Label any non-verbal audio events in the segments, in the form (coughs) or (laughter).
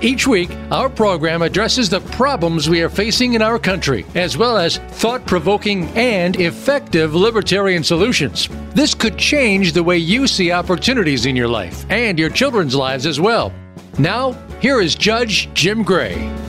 Each week, our program addresses the problems we are facing in our country, as well as thought provoking and effective libertarian solutions. This could change the way you see opportunities in your life and your children's lives as well. Now, here is Judge Jim Gray.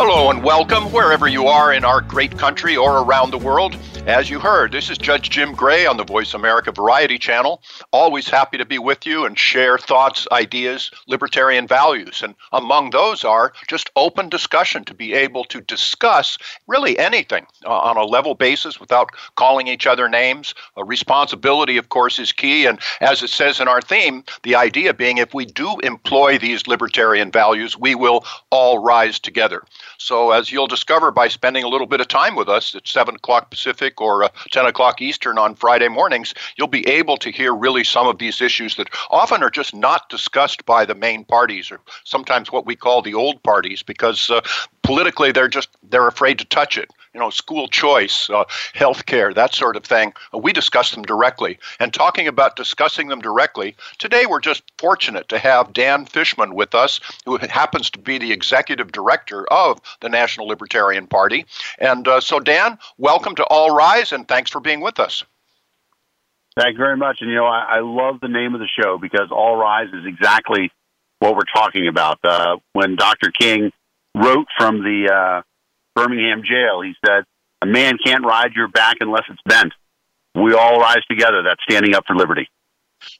Hello and welcome wherever you are in our great country or around the world. As you heard, this is Judge Jim Gray on the Voice America Variety Channel. Always happy to be with you and share thoughts, ideas, libertarian values. And among those are just open discussion to be able to discuss really anything uh, on a level basis without calling each other names. A responsibility, of course, is key. And as it says in our theme, the idea being if we do employ these libertarian values, we will all rise together. So, as you'll discover by spending a little bit of time with us at 7 o'clock Pacific or uh, 10 o'clock Eastern on Friday mornings, you'll be able to hear really some of these issues that often are just not discussed by the main parties or sometimes what we call the old parties because uh, politically they're just they're afraid to touch it you know, school choice, uh, health care, that sort of thing. Uh, we discuss them directly. And talking about discussing them directly, today we're just fortunate to have Dan Fishman with us, who happens to be the executive director of the National Libertarian Party. And uh, so, Dan, welcome to All Rise, and thanks for being with us. Thank you very much. And, you know, I, I love the name of the show because All Rise is exactly what we're talking about. Uh, when Dr. King wrote from the uh, Birmingham jail. He said, A man can't ride your back unless it's bent. We all rise together. That's standing up for liberty.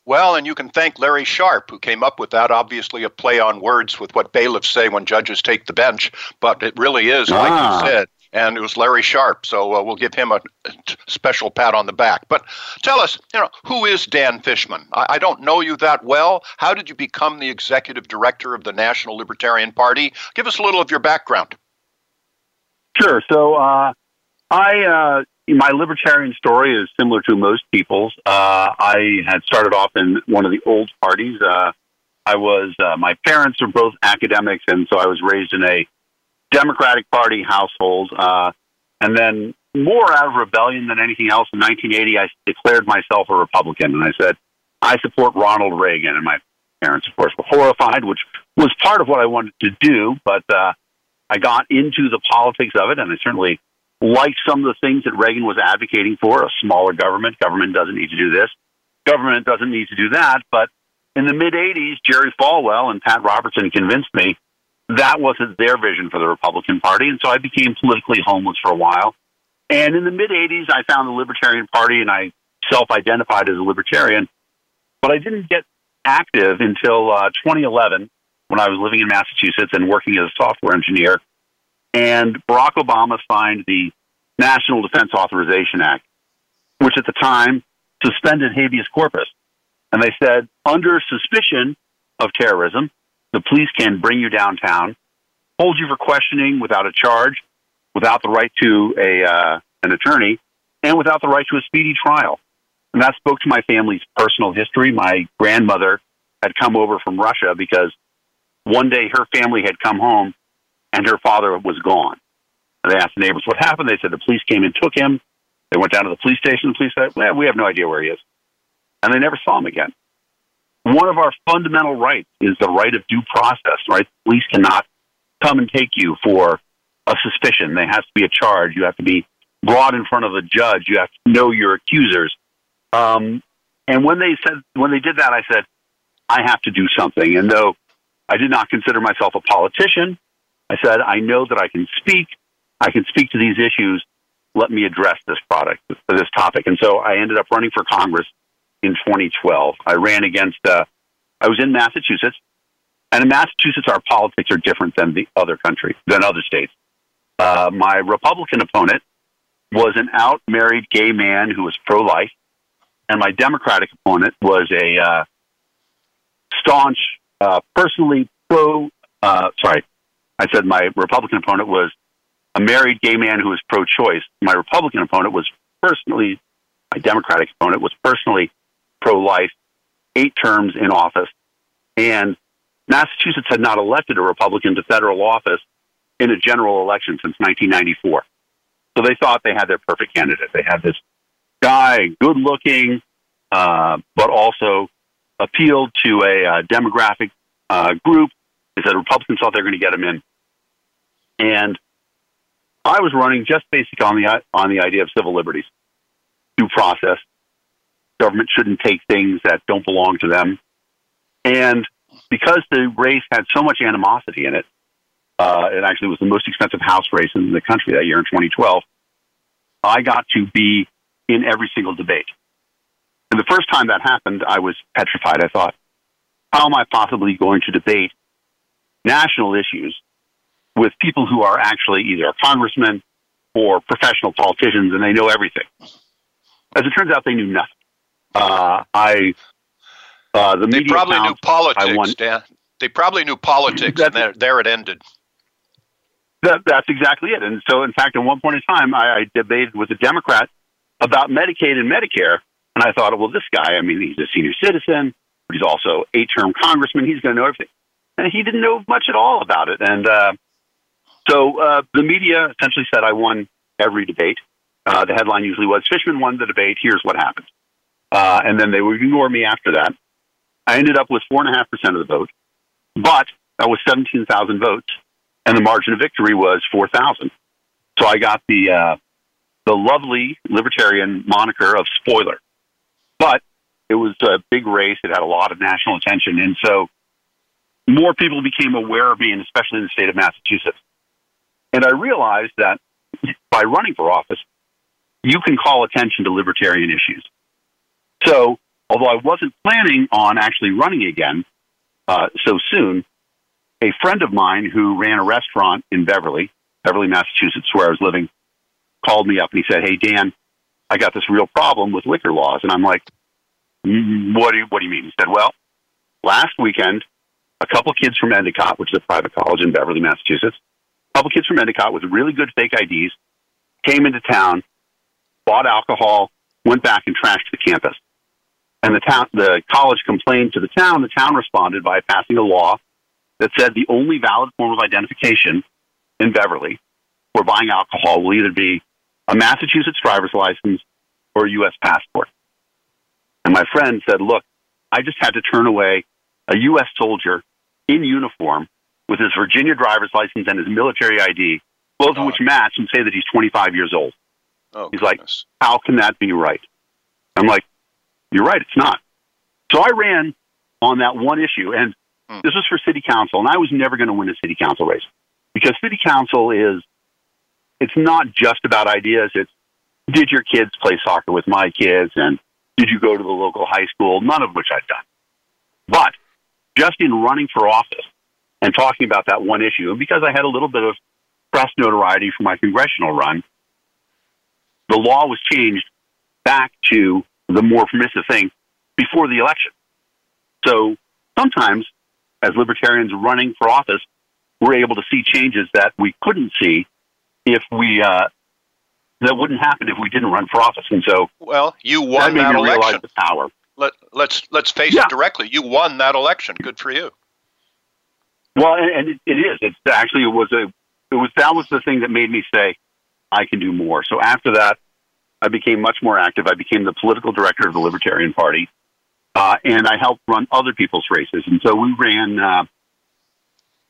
Well, and you can thank Larry Sharpe, who came up with that. Obviously, a play on words with what bailiffs say when judges take the bench, but it really is, like Ah. you said. And it was Larry Sharpe. so uh, we'll give him a special pat on the back. But tell us, you know, who is Dan Fishman? I, I don't know you that well. How did you become the executive director of the National Libertarian Party? Give us a little of your background. Sure. So, uh, I, uh, my libertarian story is similar to most people's. Uh, I had started off in one of the old parties. Uh, I was, uh, my parents are both academics, and so I was raised in a Democratic Party household. Uh, and then, more out of rebellion than anything else, in 1980, I declared myself a Republican, and I said, I support Ronald Reagan. And my parents, of course, were horrified, which was part of what I wanted to do, but, uh, I got into the politics of it, and I certainly liked some of the things that Reagan was advocating for a smaller government. Government doesn't need to do this, government doesn't need to do that. But in the mid 80s, Jerry Falwell and Pat Robertson convinced me that wasn't their vision for the Republican Party, and so I became politically homeless for a while. And in the mid 80s, I found the Libertarian Party, and I self identified as a Libertarian, but I didn't get active until uh, 2011 when I was living in Massachusetts and working as a software engineer. And Barack Obama signed the National Defense Authorization Act, which at the time suspended habeas corpus. And they said, under suspicion of terrorism, the police can bring you downtown, hold you for questioning without a charge, without the right to a uh, an attorney, and without the right to a speedy trial. And that spoke to my family's personal history. My grandmother had come over from Russia because one day her family had come home and her father was gone. And they asked the neighbors what happened. They said the police came and took him. They went down to the police station. The police said, well, we have no idea where he is. And they never saw him again. One of our fundamental rights is the right of due process, right? Police cannot come and take you for a suspicion. There has to be a charge. You have to be brought in front of a judge. You have to know your accusers. Um, and when they said, when they did that, I said, I have to do something. And though I did not consider myself a politician, I said, I know that I can speak. I can speak to these issues. Let me address this product, this topic. And so I ended up running for Congress in 2012. I ran against, uh, I was in Massachusetts. And in Massachusetts, our politics are different than the other country, than other states. Uh, my Republican opponent was an out married gay man who was pro life. And my Democratic opponent was a uh, staunch, uh, personally pro, uh, sorry, I said my Republican opponent was a married gay man who was pro-choice. My Republican opponent was personally, my Democratic opponent was personally pro-life, eight terms in office, and Massachusetts had not elected a Republican to federal office in a general election since 1994. So they thought they had their perfect candidate. They had this guy, good looking, uh, but also appealed to a uh, demographic uh, group. They said Republicans thought they were going to get him in. And I was running just basically on the, on the idea of civil liberties, due process. Government shouldn't take things that don't belong to them. And because the race had so much animosity in it, uh, it actually was the most expensive House race in the country that year in 2012. I got to be in every single debate. And the first time that happened, I was petrified. I thought, how am I possibly going to debate national issues with people who are actually either congressmen or professional politicians and they know everything? As it turns out, they knew nothing. Uh, I uh, the they media probably knew politics, Dan. They probably knew politics, and there, there it ended. That, that's exactly it. And so, in fact, at one point in time, I, I debated with a Democrat about Medicaid and Medicare. And I thought, well, this guy, I mean, he's a senior citizen, he's also eight term congressman. He's going to know everything. And he didn't know much at all about it. And uh, so uh, the media essentially said I won every debate. Uh, the headline usually was Fishman won the debate. Here's what happened. Uh, and then they would ignore me after that. I ended up with 4.5% of the vote, but that was 17,000 votes and the margin of victory was 4,000. So I got the uh, the lovely libertarian moniker of spoiler. But it was a big race. It had a lot of national attention, and so more people became aware of me, and especially in the state of Massachusetts. And I realized that by running for office, you can call attention to libertarian issues. So, although I wasn't planning on actually running again uh, so soon, a friend of mine who ran a restaurant in Beverly, Beverly, Massachusetts, where I was living, called me up and he said, "Hey Dan, I got this real problem with liquor laws." And I'm like, "Mm, "What do you What do you mean?" He said, "Well, last weekend, a couple kids from Endicott, which is a private college in Beverly, Massachusetts, a couple kids from Endicott with really good fake IDs came into town, bought alcohol, went back and trashed the campus." And the town, the college complained to the town. The town responded by passing a law that said the only valid form of identification in Beverly for buying alcohol will either be a Massachusetts driver's license or a U.S. passport. And my friend said, Look, I just had to turn away a U.S. soldier in uniform with his Virginia driver's license and his military ID, both of Oh. which match and say that he's 25 years old. Oh, He's like. How can that be right? I'm like, You're right, it's not. So I ran on that one issue, and Hmm. this was for city council, and I was never going to win a city council race because city council is, it's not just about ideas. It's, did your kids play soccer with my kids, and did you go to the local high school? None of which I've done. But just in running for office and talking about that one issue, and because I had a little bit of press notoriety for my congressional run, the law was changed back to the more permissive thing before the election. So sometimes, as libertarians running for office, we're able to see changes that we couldn't see if we uh, that wouldn't happen if we didn't run for office. And so Well, you that won that realize election. the power. Let, let's let's face Yeah. it directly. You won that election. Good for you. Well, and, and it, it is. It's actually it was a it was that was the thing that made me say I can do more. So after that, I became much more active. I became the political director of the Libertarian Party, uh, and I helped run other people's races. And so we ran uh,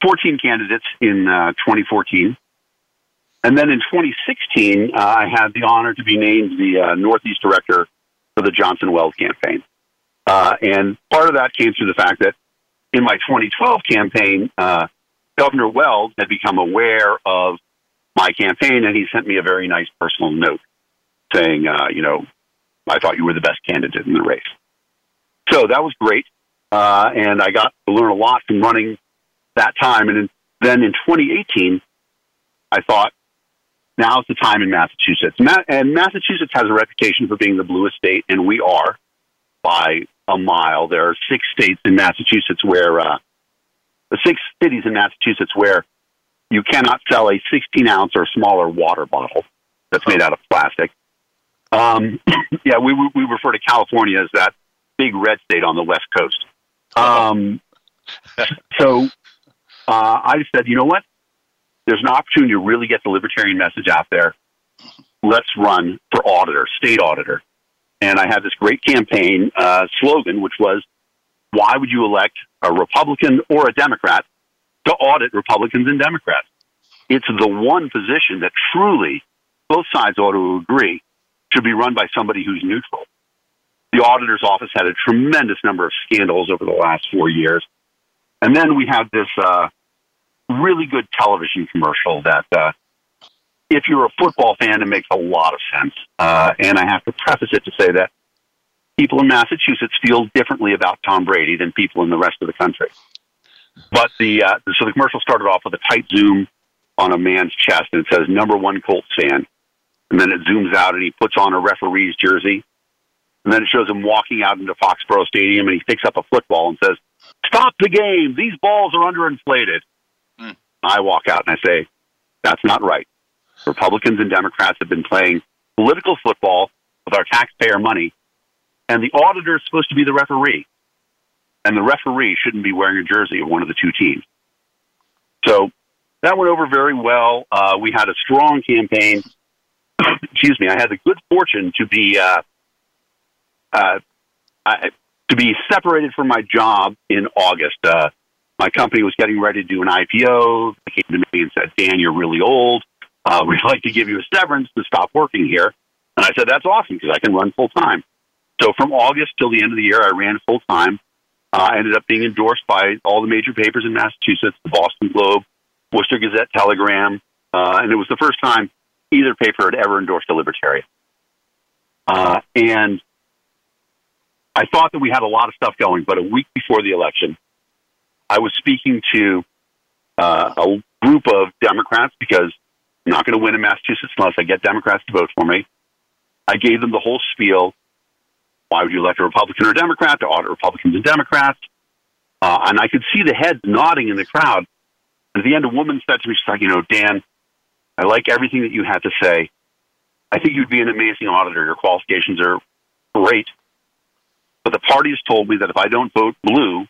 14 candidates in uh, 2014. And then in 2016, uh, I had the honor to be named the uh, Northeast director for the Johnson Weld campaign. Uh, and part of that came through the fact that in my 2012 campaign, uh, Governor Weld had become aware of my campaign, and he sent me a very nice personal note saying, uh, you know, I thought you were the best candidate in the race. So that was great, uh, and I got to learn a lot from running that time. And then in 2018, I thought, now's the time in Massachusetts. Ma- and Massachusetts has a reputation for being the bluest state, and we are by a mile. There are six states in Massachusetts where, uh, the six cities in Massachusetts where you cannot sell a 16 ounce or smaller water bottle that's made out of plastic. Um, (laughs) yeah, we, we refer to California as that big red state on the West Coast. Um, (laughs) so uh, I said, you know what? There's an opportunity to really get the libertarian message out there. Let's run for auditor, state auditor. And I had this great campaign uh, slogan, which was, why would you elect a Republican or a Democrat to audit Republicans and Democrats? It's the one position that truly both sides ought to agree should be run by somebody who's neutral. The auditor's office had a tremendous number of scandals over the last four years. And then we had this uh, really good television commercial that, uh, if you're a football fan, it makes a lot of sense. Uh, and I have to preface it to say that people in Massachusetts feel differently about Tom Brady than people in the rest of the country. But the uh, so the commercial started off with a tight zoom on a man's chest, and it says "Number One Colts fan," and then it zooms out and he puts on a referee's jersey, and then it shows him walking out into Foxborough Stadium, and he picks up a football and says, "Stop the game! These balls are underinflated." I walk out and I say, "That's not right. Republicans and Democrats have been playing political football with our taxpayer money, and the auditor is supposed to be the referee." and the referee shouldn't be wearing a jersey of one of the two teams. So that went over very well. Uh, we had a strong campaign. (coughs) Excuse me. I had the good fortune to be uh, uh, I, to be separated from my job in August. Uh, my company was getting ready to do an IPO. They came to me and said, "Dan, you're really old. Uh, (laughs) we'd like to give you a severance to stop working here." And I said, "That's awesome because I can run full time." So from August till the end of the year, I ran full time. Uh, ended up being endorsed by all the major papers in Massachusetts, the Boston Globe, Worcester Gazette Telegram, uh, and it was the first time either paper had ever endorsed a libertarian. Uh, and I thought that we had a lot of stuff going, but a week before the election, I was speaking to uh, a group of Democrats because I'm not going to win in Massachusetts unless I get Democrats to vote for me. I gave them the whole spiel. Why would you elect a Republican or a Democrat to audit Republicans and Democrats? Uh, and I could see the heads nodding in the crowd. At the end, a woman said to me, she's like, you know, Dan, I like everything that you had to say. I think you'd be an amazing auditor. Your qualifications are great. But the party has told me that if I don't vote blue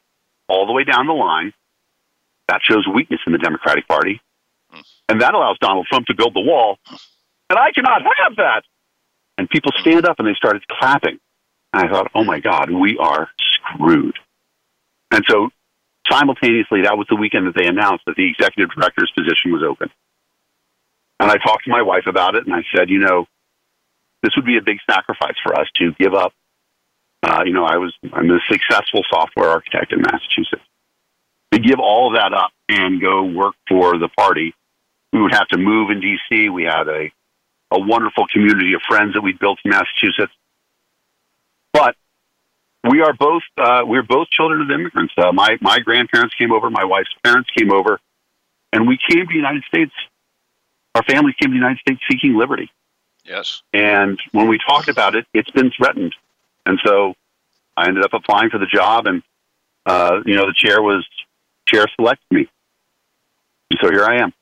all the way down the line, that shows weakness in the Democratic Party. And that allows Donald Trump to build the wall. And I cannot have that. And people stand up and they started clapping. And I thought, oh my God, we are screwed. And so simultaneously, that was the weekend that they announced that the executive director's position was open. And I talked to my wife about it, and I said, you know, this would be a big sacrifice for us to give up. Uh, you know, I was I'm a successful software architect in Massachusetts. To give all that up and go work for the party, we would have to move in D.C. We had a a wonderful community of friends that we built in Massachusetts. But we are both uh, we're both children of immigrants. Uh, my my grandparents came over, my wife's parents came over, and we came to the United States. Our families came to the United States seeking liberty. Yes. And when we talked about it, it's been threatened, and so I ended up applying for the job, and uh, you know the chair was chair selected me, so here I am.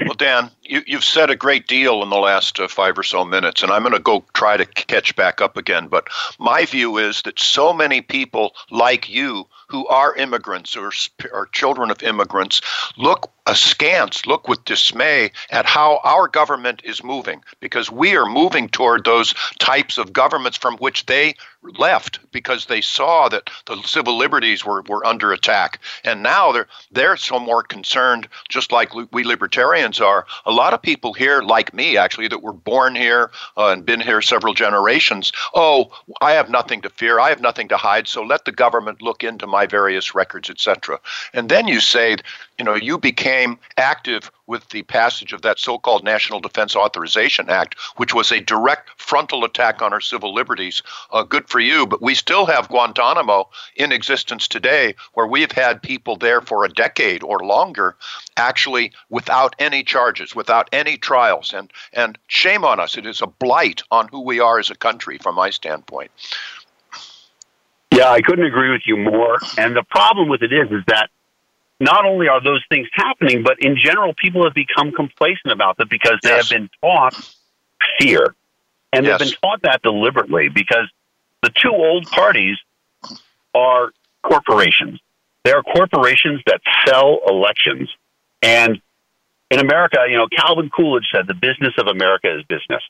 Well, Dan, you, have said a great deal in the last uh, five or so minutes, and I'm going to go try to catch back up again. But my view is that so many people like you who are immigrants or are children of immigrants look askance, look with dismay at how our government is moving, because we are moving toward those types of governments from which they left because they saw that the civil liberties were, were under attack. And now they're they're so more concerned, just like we libertarians are. A lot of people here, like me actually, that were born here uh, and been here several generations. Oh, I have nothing to fear. I have nothing to hide. So let the government look into my various records, etc. And then you say, you know, you became active with the passage of that so called National Defense Authorization Act, which was a direct frontal attack on our civil liberties. Uh, good for you, but we still have Guantanamo in existence today, where we've had people there for a decade or longer, actually without any charges, without any trials. And, and shame on us. It is a blight on who we are as a country, from my standpoint. Yeah, I couldn't agree with you more. And the problem with it is, is that not only are those things happening, but in general, people have become complacent about them because they Yes. have been taught fear. And Yes. they've been taught that deliberately because the two old parties are corporations. They are corporations that sell elections. And in America, you know, Calvin Coolidge said the business of America is business.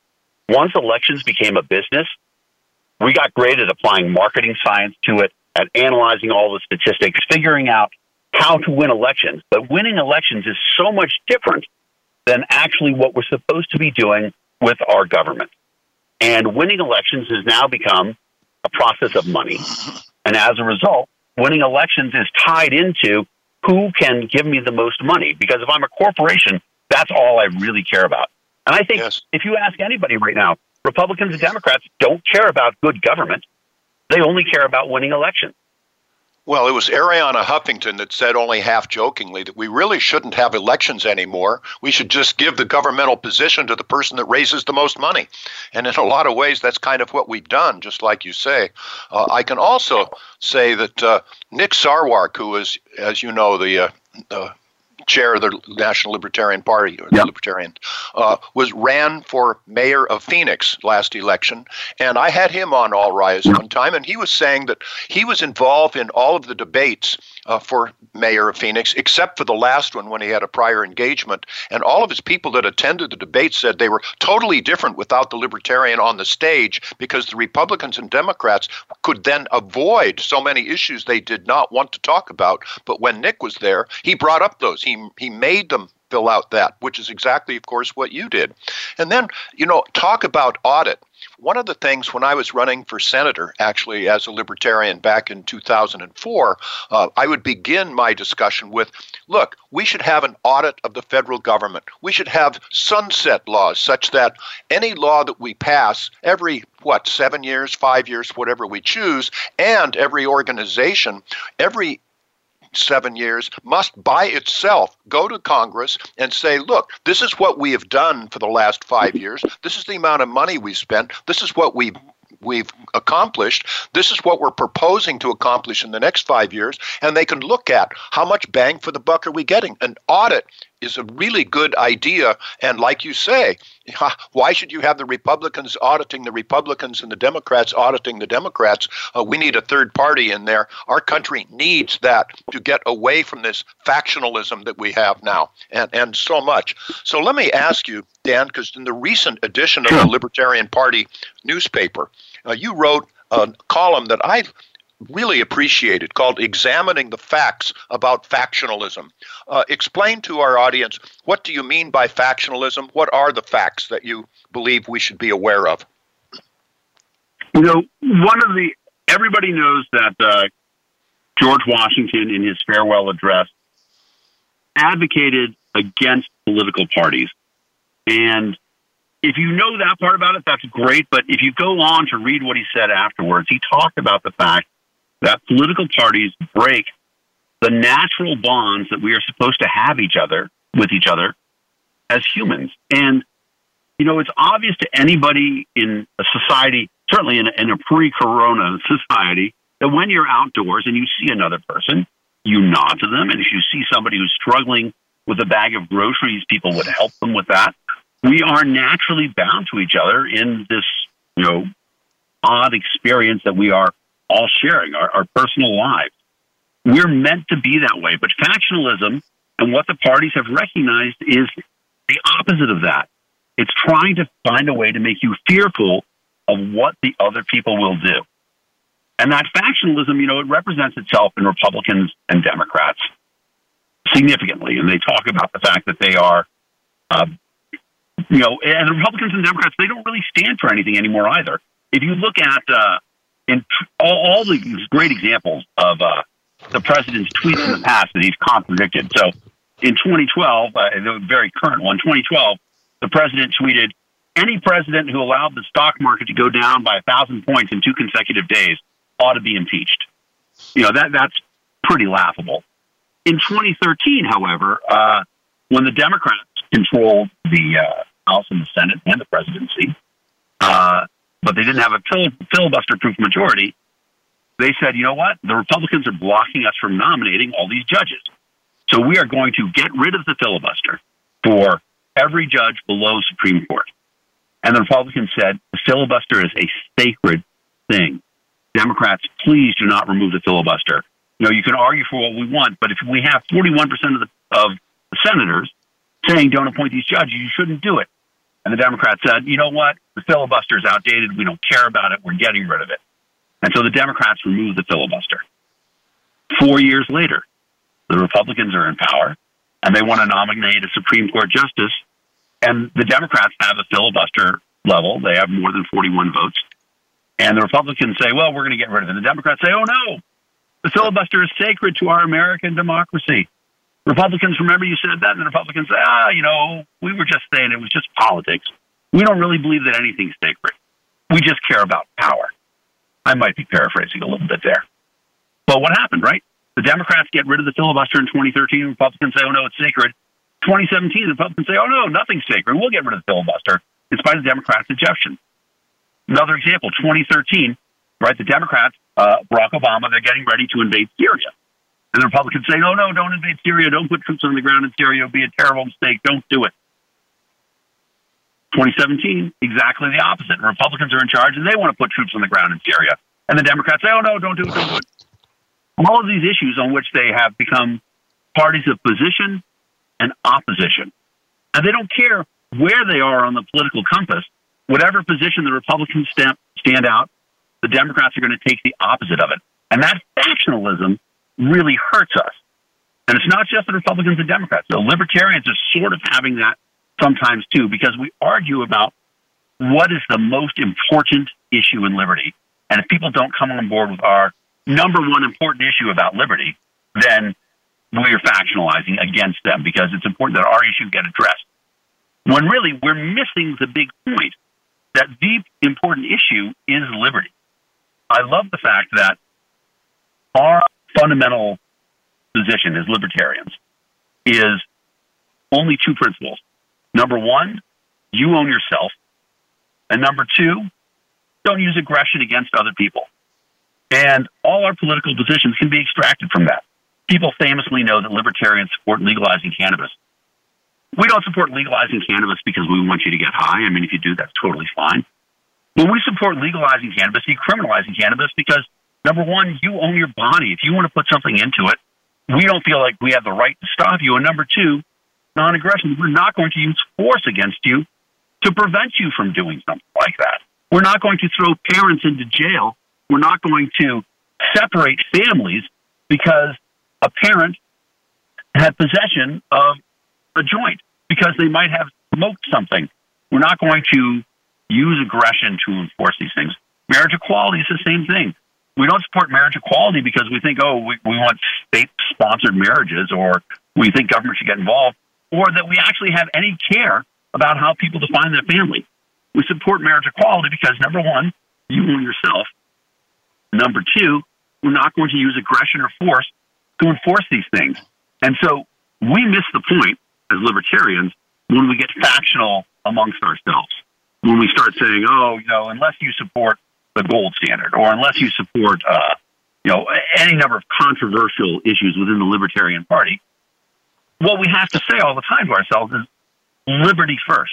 Once elections became a business, we got great at applying marketing science to it, at analyzing all the statistics, figuring out how to win elections. But winning elections is so much different than actually what we're supposed to be doing with our government. And winning elections has now become a process of money. And as a result, winning elections is tied into who can give me the most money. Because if I'm a corporation, that's all I really care about. And I think Yes. if you ask anybody right now, Republicans and Democrats don't care about good government. They only care about winning elections. Well, it was Arianna Huffington that said only half jokingly that we really shouldn't have elections anymore. We should just give the governmental position to the person that raises the most money. And in a lot of ways, that's kind of what we've done, just like you say. Uh, I can also say that uh, Nick Sarwark, who is, as you know, the uh, chair of the National Libertarian Party, or the. Libertarian, uh, was ran for mayor of Phoenix last election, and I had him on All Rise one time, and he was saying that he was involved in all of the debates uh, for mayor of Phoenix, except for the last one when he had a prior engagement, and all of his people that attended the debate said they were totally different without the Libertarian on the stage because the Republicans and Democrats could then avoid so many issues they did not want to talk about. But when Nick was there, he brought up those. He he made them fill out that, which is exactly, of course, what you did. And then, you know, talk about audit. One of the things when I was running for senator, actually as a libertarian back in 2004, uh, I would begin my discussion with look, we should have an audit of the federal government. We should have sunset laws such that any law that we pass every, what, seven years, five years, whatever we choose, and every organization, every seven years must by itself go to Congress and say, look, this is what we have done for the last five years. This is the amount of money we spent. This is what we've we've accomplished. This is what we're proposing to accomplish in the next five years. And they can look at how much bang for the buck are we getting. An audit is a really good idea. And like you say, why should you have the Republicans auditing the Republicans and the Democrats auditing the Democrats? Uh, we need a third party in there. Our country needs that to get away from this factionalism that we have now and, and so much. So let me ask you, Dan, because in the recent edition of the Libertarian Party newspaper, uh, you wrote a column that I really appreciated called Examining the Facts About Factionalism. Uh, explain to our audience what do you mean by factionalism? What are the facts that you believe we should be aware of? You know, one of the everybody knows that uh, George Washington, in his farewell address, advocated against political parties. And if you know that part about it, that's great. But if you go on to read what he said afterwards, he talked about the fact that political parties break the natural bonds that we are supposed to have each other with each other as humans. And you know, it's obvious to anybody in a society, certainly in a, in a pre-corona society, that when you're outdoors and you see another person, you nod to them. And if you see somebody who's struggling with a bag of groceries, people would help them with that. We are naturally bound to each other in this, you know, odd experience that we are all sharing, our, our personal lives. We're meant to be that way. But factionalism and what the parties have recognized is the opposite of that. It's trying to find a way to make you fearful of what the other people will do. And that factionalism, you know, it represents itself in Republicans and Democrats significantly. And they talk about the fact that they are, uh, you know, and Republicans and Democrats, they don't really stand for anything anymore either. If you look at uh, in all, all these great examples of uh, the president's tweets in the past that he's contradicted. So in 2012, uh, the very current one, 2012, the president tweeted, any president who allowed the stock market to go down by a thousand points in two consecutive days ought to be impeached. You know, that, that's pretty laughable. In 2013, however, uh, when the Democrats controlled the uh, House and the Senate and the presidency, uh, but they didn't have a filibuster proof majority, they said, you know what? The Republicans are blocking us from nominating all these judges. So we are going to get rid of the filibuster for every judge below Supreme Court. And the Republicans said the filibuster is a sacred thing. Democrats, please do not remove the filibuster. You know, you can argue for what we want, but if we have 41% of the, of the senators saying don't appoint these judges, you shouldn't do it. And the Democrats said, you know what? The filibuster is outdated. We don't care about it. We're getting rid of it. And so the Democrats removed the filibuster. Four years later, the Republicans are in power and they want to nominate a Supreme Court justice. And the Democrats have a filibuster level. They have more than 41 votes. And the Republicans say, well, we're going to get rid of it. And the Democrats say, oh, no, the filibuster is sacred to our American democracy. Republicans, remember you said that? And the Republicans say, ah, you know, we were just saying it was just politics. We don't really believe that anything's sacred. We just care about power. I might be paraphrasing a little bit there. But what happened, right? The Democrats get rid of the filibuster in 2013. Republicans say, oh, no, it's sacred. 2017, the Republicans say, oh, no, nothing's sacred. We'll get rid of the filibuster, in spite of the Democrats' objection. Another example, 2013, right? The Democrats, uh, Barack Obama, they're getting ready to invade Syria. And the Republicans say, no, no, don't invade Syria. Don't put troops on the ground in Syria. It'll be a terrible mistake. Don't do it. 2017, exactly the opposite. Republicans are in charge and they want to put troops on the ground in Syria. And the Democrats say, oh, no, don't do it, don't do it. All of these issues on which they have become parties of position and opposition. And they don't care where they are on the political compass. Whatever position the Republicans stand out, the Democrats are going to take the opposite of it. And that factionalism really hurts us. And it's not just the Republicans and Democrats. The libertarians are sort of having that sometimes too, because we argue about what is the most important issue in liberty. And if people don't come on board with our number one important issue about liberty, then we're factionalizing against them because it's important that our issue get addressed. When really we're missing the big point that the important issue is liberty. I love the fact that our fundamental position as libertarians is only two principles. Number one, you own yourself. And number two, don't use aggression against other people. And all our political positions can be extracted from that. People famously know that libertarians support legalizing cannabis. We don't support legalizing cannabis because we want you to get high. I mean, if you do, that's totally fine. But we support legalizing cannabis, decriminalizing cannabis because number one, you own your body. If you want to put something into it, we don't feel like we have the right to stop you. And number two, non aggression. We're not going to use force against you to prevent you from doing something like that. We're not going to throw parents into jail. We're not going to separate families because a parent had possession of a joint because they might have smoked something. We're not going to use aggression to enforce these things. Marriage equality is the same thing. We don't support marriage equality because we think, oh, we, we want state sponsored marriages or we think government should get involved or that we actually have any care about how people define their family. We support marriage equality because number one, you own yourself. Number two, we're not going to use aggression or force to enforce these things. And so we miss the point as libertarians when we get factional amongst ourselves. When we start saying, oh, you know, unless you support the gold standard or unless you support, uh, you know, any number of controversial issues within the Libertarian Party, what we have to say all the time to ourselves is liberty first.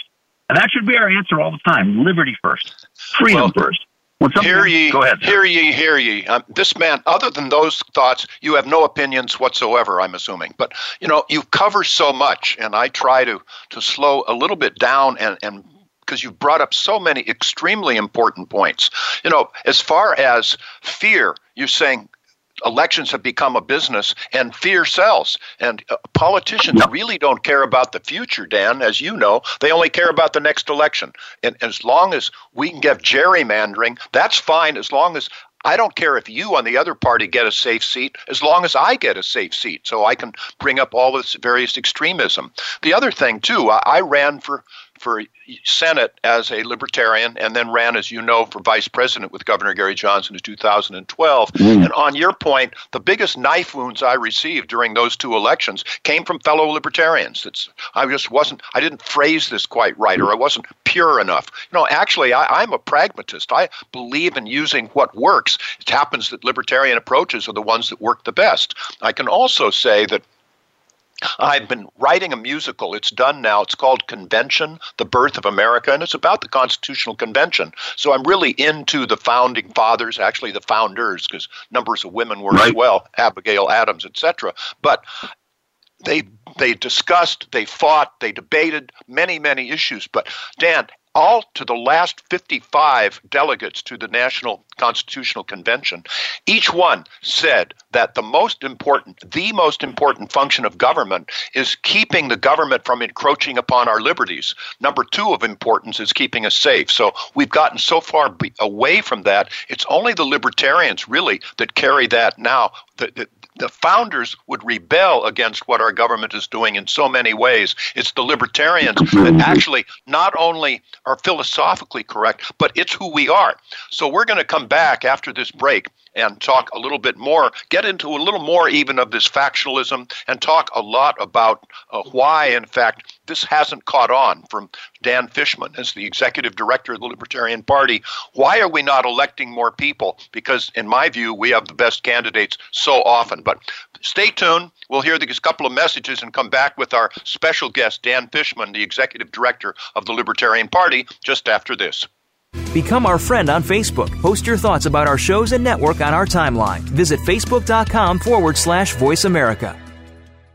And that should be our answer all the time liberty first, freedom well, first. Hear ye, go ahead, hear ye, hear ye. Um, this man, other than those thoughts, you have no opinions whatsoever, I'm assuming. But, you know, you cover so much, and I try to, to slow a little bit down and, and because you've brought up so many extremely important points. You know, as far as fear, you're saying elections have become a business and fear sells. And uh, politicians really don't care about the future, Dan, as you know. They only care about the next election. And as long as we can get gerrymandering, that's fine as long as I don't care if you on the other party get a safe seat, as long as I get a safe seat, so I can bring up all this various extremism. The other thing, too, I, I ran for for Senate as a libertarian and then ran, as you know, for vice president with Governor Gary Johnson in 2012. Mm. And on your point, the biggest knife wounds I received during those two elections came from fellow libertarians. It's, I just wasn't, I didn't phrase this quite right or I wasn't pure enough. You know, actually, I, I'm a pragmatist. I believe in using what works. It happens that libertarian approaches are the ones that work the best. I can also say that I've been writing a musical. It's done now. It's called Convention, The Birth of America, and it's about the Constitutional Convention. So I'm really into the founding fathers, actually the founders, because numbers of women were right. as well, Abigail Adams, etc. But they they discussed, they fought, they debated many, many issues. But Dan, all to the last 55 delegates to the National Constitutional Convention, each one said that the most important, the most important function of government is keeping the government from encroaching upon our liberties. Number two of importance is keeping us safe. So we've gotten so far away from that. It's only the libertarians really that carry that now. The founders would rebel against what our government is doing in so many ways. It's the libertarians that actually not only are philosophically correct, but it's who we are. So we're going to come back after this break and talk a little bit more, get into a little more even of this factionalism, and talk a lot about uh, why, in fact, this hasn't caught on from Dan Fishman as the executive director of the Libertarian Party. Why are we not electing more people? Because, in my view, we have the best candidates so often. But stay tuned. We'll hear these couple of messages and come back with our special guest, Dan Fishman, the executive director of the Libertarian Party, just after this. Become our friend on Facebook. Post your thoughts about our shows and network on our timeline. Visit facebook.com forward slash voice America.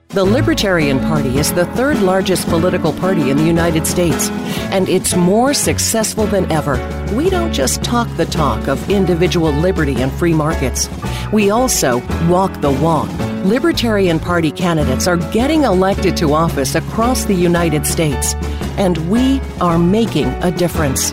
The Libertarian Party is the third largest political party in the United States, and it's more successful than ever. We don't just talk the talk of individual liberty and free markets, we also walk the walk. Libertarian Party candidates are getting elected to office across the United States, and we are making a difference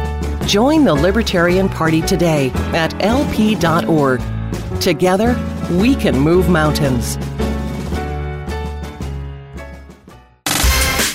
Join the Libertarian Party today at lp.org. Together, we can move mountains.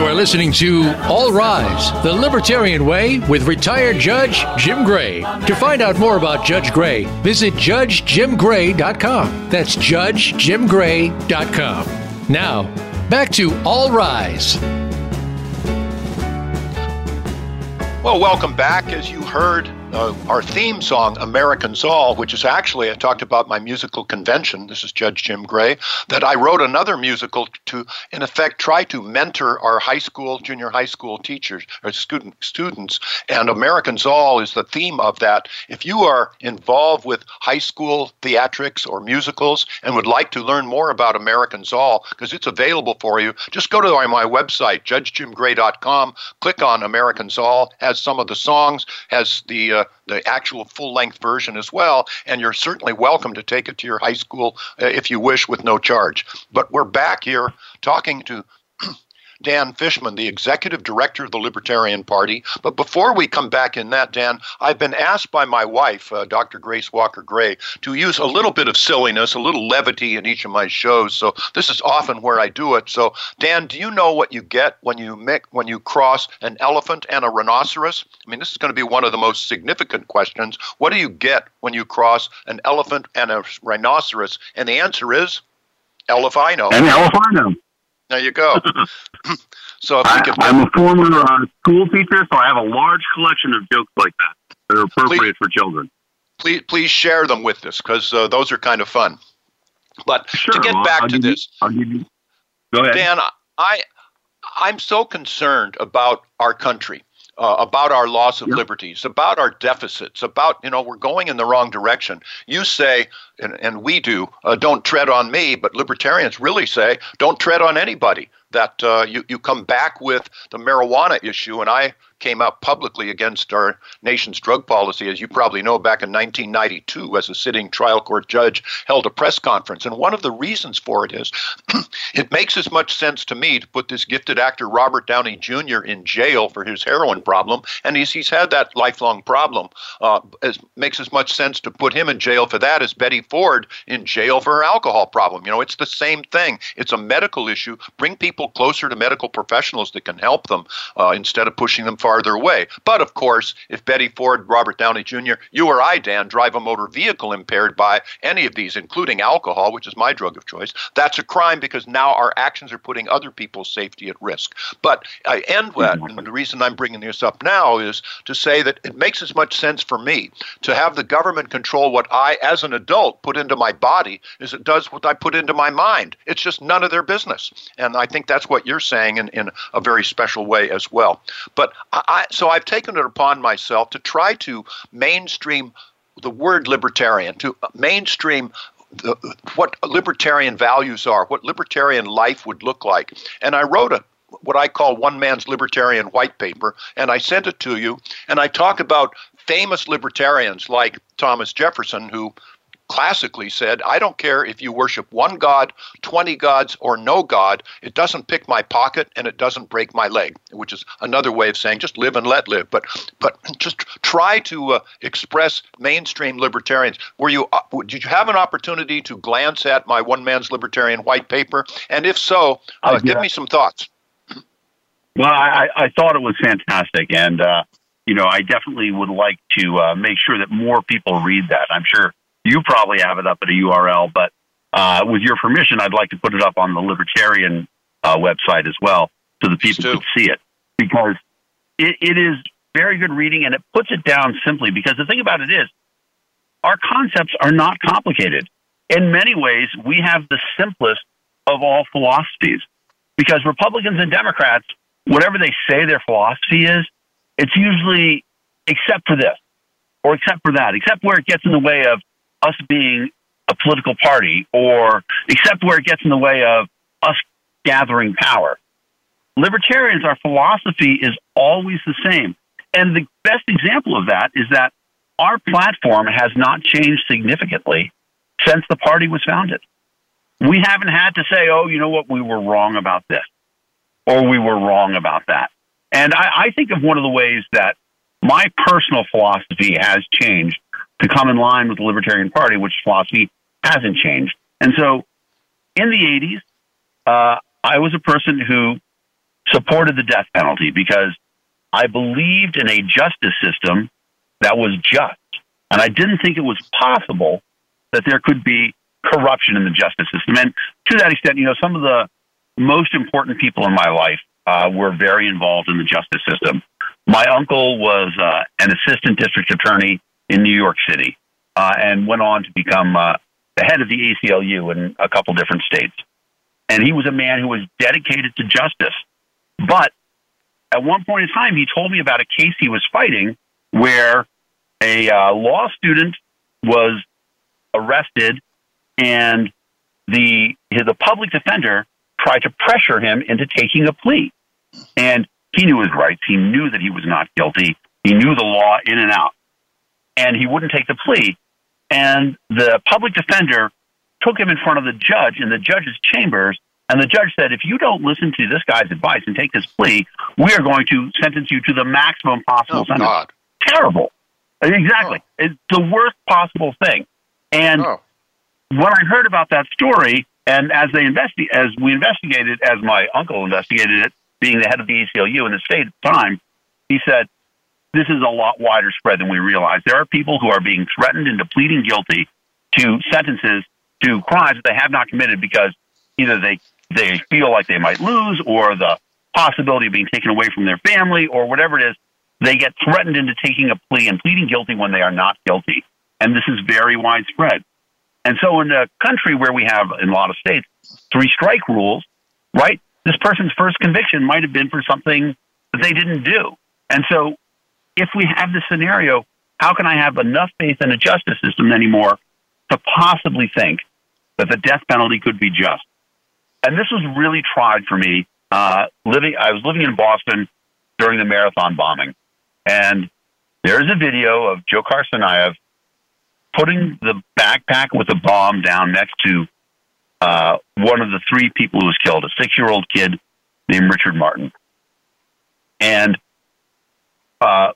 You are listening to All Rise, the Libertarian Way with retired Judge Jim Gray. To find out more about Judge Gray, visit judgejimgray.com. That's judgejimgray.com. Now, back to All Rise. Well, welcome back. As you heard, uh, our theme song, Americans All, which is actually, I talked about my musical convention. This is Judge Jim Gray, that I wrote another musical to, in effect, try to mentor our high school, junior high school teachers or student, students. And Americans All is the theme of that. If you are involved with high school theatrics or musicals and would like to learn more about Americans All, because it's available for you, just go to my website, judgejimgray.com, click on Americans All, has some of the songs, has the the actual full length version as well. And you're certainly welcome to take it to your high school uh, if you wish with no charge. But we're back here talking to Dan Fishman, the executive director of the Libertarian Party. But before we come back in that, Dan, I've been asked by my wife, uh, Dr. Grace Walker Gray, to use a little bit of silliness, a little levity in each of my shows. So this is often where I do it. So, Dan, do you know what you get when you mix, when you cross an elephant and a rhinoceros? I mean, this is going to be one of the most significant questions. What do you get when you cross an elephant and a rhinoceros? And the answer is elephino. An elephino. There you go. (laughs) (clears throat) so I, am a former uh, school teacher, so I have a large collection of jokes like that that are appropriate please, for children. Please, please share them with us because uh, those are kind of fun. But sure, to get well, back I'll to this, you, go ahead, Dan. I I'm so concerned about our country. Uh, about our loss of yep. liberties, about our deficits, about, you know, we're going in the wrong direction. You say, and, and we do, uh, don't tread on me, but libertarians really say, don't tread on anybody. That uh, you, you come back with the marijuana issue, and I came out publicly against our nation's drug policy, as you probably know, back in 1992, as a sitting trial court judge held a press conference. And one of the reasons for it is (clears throat) it makes as much sense to me to put this gifted actor Robert Downey Jr. in jail for his heroin problem, and he's, he's had that lifelong problem. Uh, as makes as much sense to put him in jail for that as Betty Ford in jail for her alcohol problem. You know, it's the same thing. It's a medical issue. Bring people closer to medical professionals that can help them uh, instead of pushing them farther away. But of course, if Betty Ford, Robert Downey Jr., you or I, Dan, drive a motor vehicle impaired by any of these, including alcohol, which is my drug of choice, that's a crime because now our actions are putting other people's safety at risk. But I end with, and uh, the reason I'm bringing this up now is to say that it makes as much sense for me to have the government control what I, as an adult, put into my body as it does what I put into my mind. It's just none of their business. And I think that's what you're saying in, in a very special way as well. But I, so I've taken it upon myself to try to mainstream the word libertarian, to mainstream the, what libertarian values are, what libertarian life would look like. And I wrote a what I call one man's libertarian white paper, and I sent it to you. And I talk about famous libertarians like Thomas Jefferson, who classically said, I don't care if you worship one God, 20 gods, or no God. It doesn't pick my pocket and it doesn't break my leg, which is another way of saying just live and let live. But, but just try to uh, express mainstream libertarians. Were you, uh, did you have an opportunity to glance at my one man's libertarian white paper? And if so, uh, give me some thoughts. Well, I, I thought it was fantastic. And, uh, you know, I definitely would like to uh, make sure that more people read that. I'm sure you probably have it up at a URL, but uh, with your permission, I'd like to put it up on the Libertarian uh, website as well so the people can see it. Because it, it is very good reading and it puts it down simply because the thing about it is our concepts are not complicated. In many ways, we have the simplest of all philosophies. Because Republicans and Democrats, whatever they say their philosophy is, it's usually except for this or except for that, except where it gets in the way of us being a political party or except where it gets in the way of us gathering power. Libertarians, our philosophy is always the same. And the best example of that is that our platform has not changed significantly since the party was founded. We haven't had to say, oh, you know what, we were wrong about this or we were wrong about that. And I, I think of one of the ways that my personal philosophy has changed to come in line with the Libertarian Party, which philosophy hasn't changed. And so in the 80s, uh, I was a person who supported the death penalty because I believed in a justice system that was just. And I didn't think it was possible that there could be corruption in the justice system. And to that extent, you know, some of the most important people in my life uh, were very involved in the justice system. My uncle was uh, an assistant district attorney in New York City uh, and went on to become uh, the head of the ACLU in a couple different states. And he was a man who was dedicated to justice. But at one point in time, he told me about a case he was fighting where a uh, law student was arrested and the the public defender tried to pressure him into taking a plea. And he knew his rights. He knew that he was not guilty. He knew the law in and out and he wouldn't take the plea. And the public defender took him in front of the judge in the judge's chambers. And the judge said, if you don't listen to this guy's advice and take this plea, we are going to sentence you to the maximum possible oh, sentence. God. Terrible. Exactly. Oh. It's the worst possible thing. And Oh. when I heard about that story, and as they investi- as we investigated, as my uncle investigated it, being the head of the ACLU in the state at the time, he said, this is a lot wider spread than we realize. There are people who are being threatened into pleading guilty to sentences to crimes that they have not committed because either they they feel like they might lose or the possibility of being taken away from their family or whatever it is, they get threatened into taking a plea and pleading guilty when they are not guilty. And this is very widespread. And so in a country where we have in a lot of states three strike rules, right? This person's first conviction might have been for something that they didn't do. And so if we have this scenario, how can I have enough faith in a justice system anymore to possibly think that the death penalty could be just? And this was really tried for me uh, living. I was living in Boston during the marathon bombing, and there's a video of Dzhokhar Tsarnaev putting the backpack with the bomb down next to uh, one of the three people who was killed, a six-year-old kid named Richard Martin, and uh,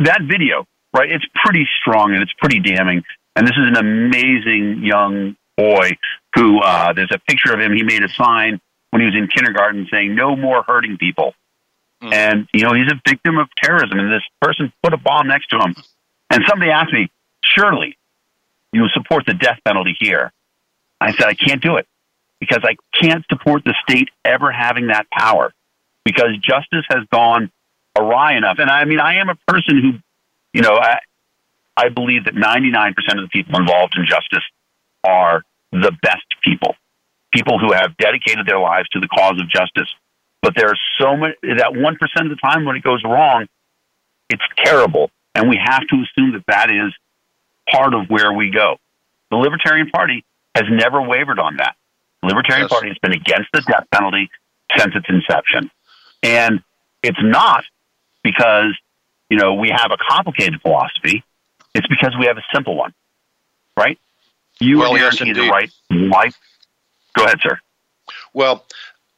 that video, right? It's pretty strong and it's pretty damning. And this is an amazing young boy who uh, there's a picture of him. He made a sign when he was in kindergarten saying "No more hurting people." Mm. And you know he's a victim of terrorism, and this person put a bomb next to him. And somebody asked me, "Surely you support the death penalty here?" I said, "I can't do it because I can't support the state ever having that power because justice has gone awry enough." And I mean, I am a person who, you know, I, I believe that 99% of the people involved in justice are the best people, people who have dedicated their lives to the cause of justice. But there are so many, that 1% of the time when it goes wrong, it's terrible. And we have to assume that that is part of where we go. The Libertarian Party has never wavered on that. The Libertarian yes. Party has been against the death penalty since its inception. And it's not because, you know, we have a complicated philosophy. It's because we have a simple one, right? You well, are yes, the right life. Go ahead, sir. Well,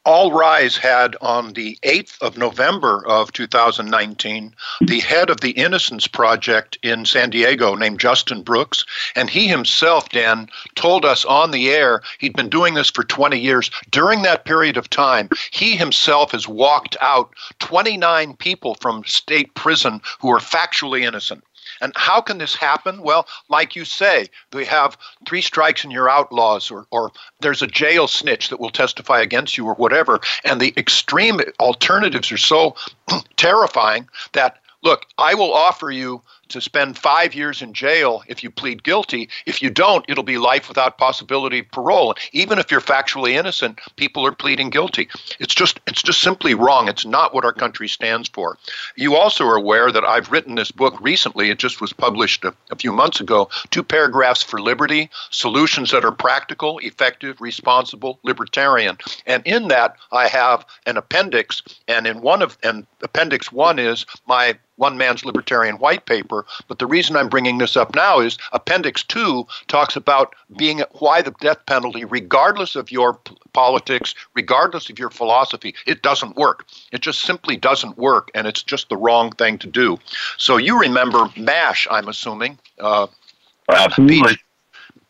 all Rise had on the 8th of November of 2019 the head of the Innocence Project in San Diego named Justin Brooks. And he himself, Dan, told us on the air he'd been doing this for 20 years. During that period of time, he himself has walked out 29 people from state prison who are factually innocent. And how can this happen? Well, like you say, we have three strikes and you're outlaws, or, or there's a jail snitch that will testify against you, or whatever. And the extreme alternatives are so (clears throat) terrifying that, look, I will offer you to spend five years in jail if you plead guilty. If you don't, it'll be life without possibility of parole. Even if you're factually innocent, people are pleading guilty. It's just it's just simply wrong. It's not what our country stands for. You also are aware that I've written this book recently. It just was published a, a few months ago. Two paragraphs for liberty: solutions that are practical, effective, responsible, libertarian. And in that, I have an appendix, and in one of and appendix one is my one man's libertarian white paper. But the reason I'm bringing this up now is Appendix 2 talks about being why the death penalty, regardless of your p- politics, regardless of your philosophy, it doesn't work. It just simply doesn't work, and it's just the wrong thing to do. So you remember MASH, I'm assuming. Uh, Absolutely.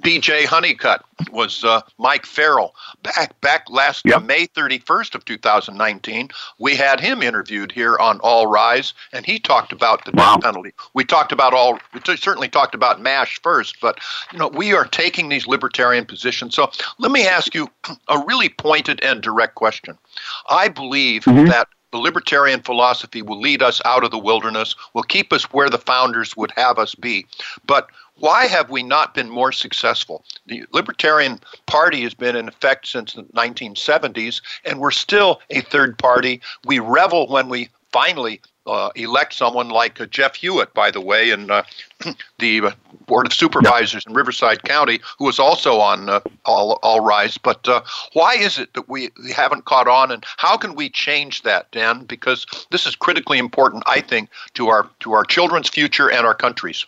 B.J. Honeycutt was uh, Mike Farrell. Back back last yep. May 31st of 2019, we had him interviewed here on All Rise, and he talked about the wow. death penalty. We talked about all. We t- certainly talked about Mash first, but you know we are taking these libertarian positions. So let me ask you a really pointed and direct question. I believe mm-hmm. that the libertarian philosophy will lead us out of the wilderness, will keep us where the founders would have us be. But why have we not been more successful? The Libertarian Party has been in effect since the 1970s, and we're still a third party. We revel when we finally uh, elect someone like uh, Jeff Hewitt, by the way, in uh, (clears throat) the uh, Board of Supervisors in Riverside County, who was also on uh, All, All Rise. But uh, why is it that we, we haven't caught on, and how can we change that, Dan? Because this is critically important, I think, to our to our children's future and our country's.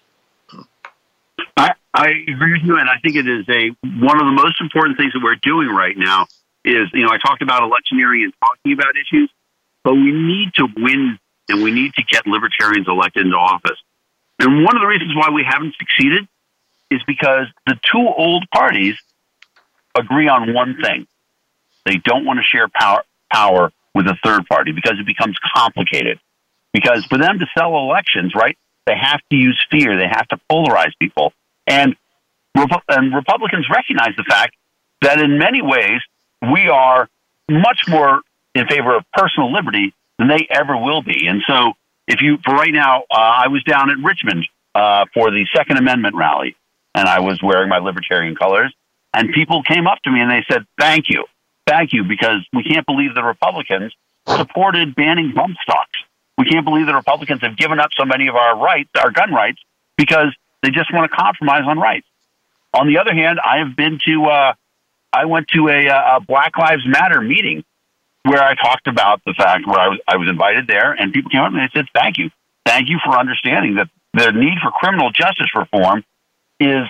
I, I agree with you, and I think it is a one of the most important things that we're doing right now. Is you know I talked about electioneering and talking about issues, but we need to win and we need to get libertarians elected into office. And one of the reasons why we haven't succeeded is because the two old parties agree on one thing: they don't want to share power power with a third party because it becomes complicated. Because for them to sell elections, right, they have to use fear. They have to polarize people. And, and Republicans recognize the fact that in many ways we are much more in favor of personal liberty than they ever will be. And so, if you, for right now, uh, I was down at Richmond uh, for the Second Amendment rally, and I was wearing my libertarian colors, and people came up to me and they said, "Thank you, thank you," because we can't believe the Republicans supported banning bump stocks. We can't believe the Republicans have given up so many of our rights, our gun rights, because they just want to compromise on rights. On the other hand, I have been to uh, I went to a, a Black Lives Matter meeting where I talked about the fact where I was I was invited there, and people came up and they said, "Thank you, thank you for understanding that the need for criminal justice reform is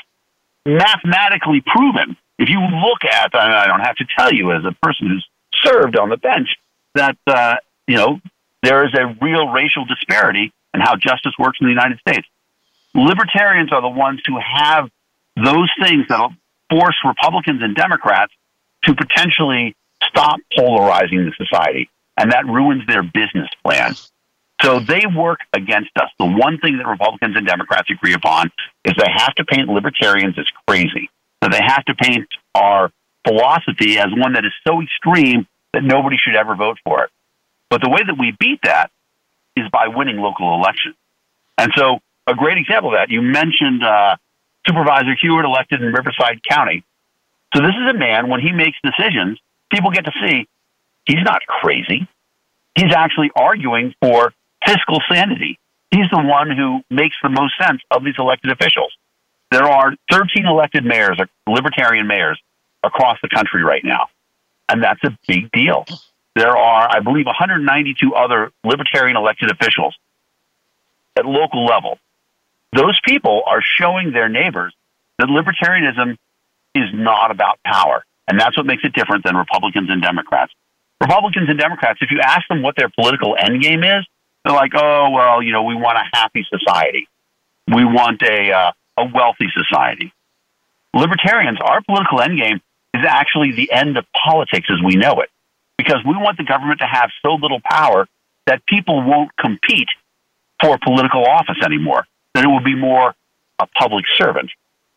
mathematically proven. If you look at, I don't have to tell you as a person who's served on the bench, that uh, you know there is a real racial disparity in how justice works in the United States. Libertarians are the ones who have those things that'll force Republicans and Democrats to potentially stop polarizing the society, and that ruins their business plan. So they work against us. The one thing that Republicans and Democrats agree upon is they have to paint libertarians as crazy. So they have to paint our philosophy as one that is so extreme that nobody should ever vote for it. But the way that we beat that is by winning local elections. And so a great example of that, you mentioned uh, Supervisor Hewitt elected in Riverside County. So this is a man, when he makes decisions, people get to see he's not crazy. He's actually arguing for fiscal sanity. He's the one who makes the most sense of these elected officials. There are 13 elected mayors, or libertarian mayors, across the country right now. And that's a big deal. There are, I believe, 192 other libertarian elected officials at local level. Those people are showing their neighbors that libertarianism is not about power. And that's what makes it different than Republicans and Democrats. Republicans and Democrats, if you ask them what their political end game is, they're like, oh, well, you know, we want a happy society. We want a, uh, a wealthy society. Libertarians, our political end game is actually the end of politics as we know it, because we want the government to have so little power that people won't compete for political office anymore, that it will be more a public servant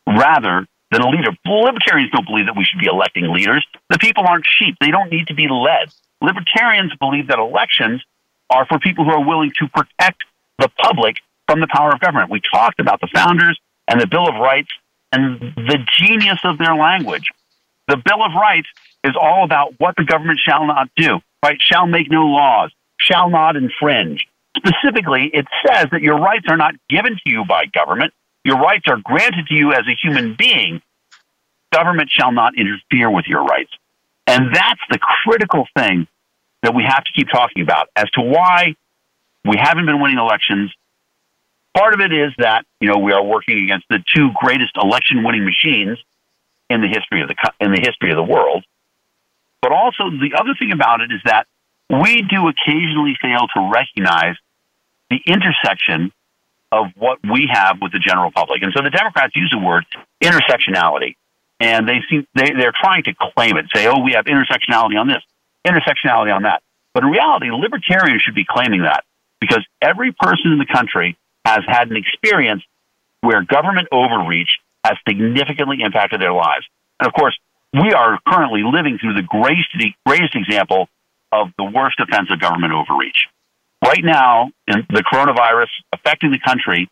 rather than a leader. Libertarians don't believe that we should be electing leaders. The people aren't sheep. They don't need to be led. Libertarians believe that elections are for people who are willing to protect the public from the power of government. We talked about the founders and the Bill of Rights and the genius of their language. The Bill of Rights is all about what the government shall not do, right? Shall make no laws, shall not infringe. Specifically, it says that your rights are not given to you by government. Your rights are granted to you as a human being. Government shall not interfere with your rights. And that's the critical thing that we have to keep talking about as to why we haven't been winning elections. Part of it is that, you know, we are working against the two greatest election winning machines in the history of the, in the history of the world. But also the other thing about it is that we do occasionally fail to recognize the intersection of what we have with the general public. And so the Democrats use the word intersectionality and they seem they, they're trying to claim it, say, oh, we have intersectionality on this intersectionality on that. But in reality, libertarians should be claiming that because every person in the country has had an experience where government overreach has significantly impacted their lives. And of course, we are currently living through the greatest, greatest example of the worst offense of government overreach. Right now, in the coronavirus affecting the country,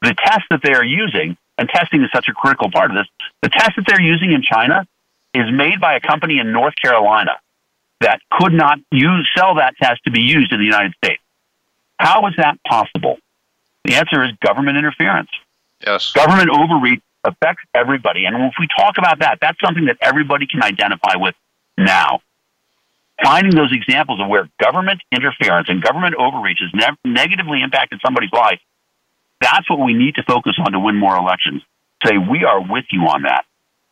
the test that they are using, and testing is such a critical part of this, the test that they're using in China is made by a company in North Carolina that could not use, sell that test to be used in the United States. How is that possible? The answer is government interference. Yes. Government overreach affects everybody. And if we talk about that, that's something that everybody can identify with now. Finding those examples of where government interference and government overreach has ne- negatively impacted somebody's life, that's what we need to focus on to win more elections. Say, we are with you on that.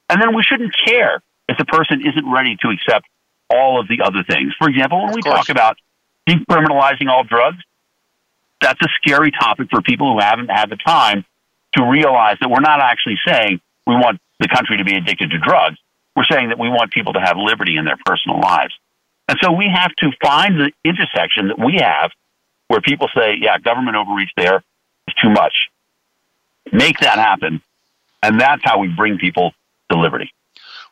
And then we shouldn't care if the person isn't ready to accept all of the other things. For example, when we talk about decriminalizing all drugs, that's a scary topic for people who haven't had the time to realize that we're not actually saying we want the country to be addicted to drugs. We're saying that we want people to have liberty in their personal lives. And so we have to find the intersection that we have where people say, yeah, government overreach there is too much. Make that happen. And that's how we bring people to liberty.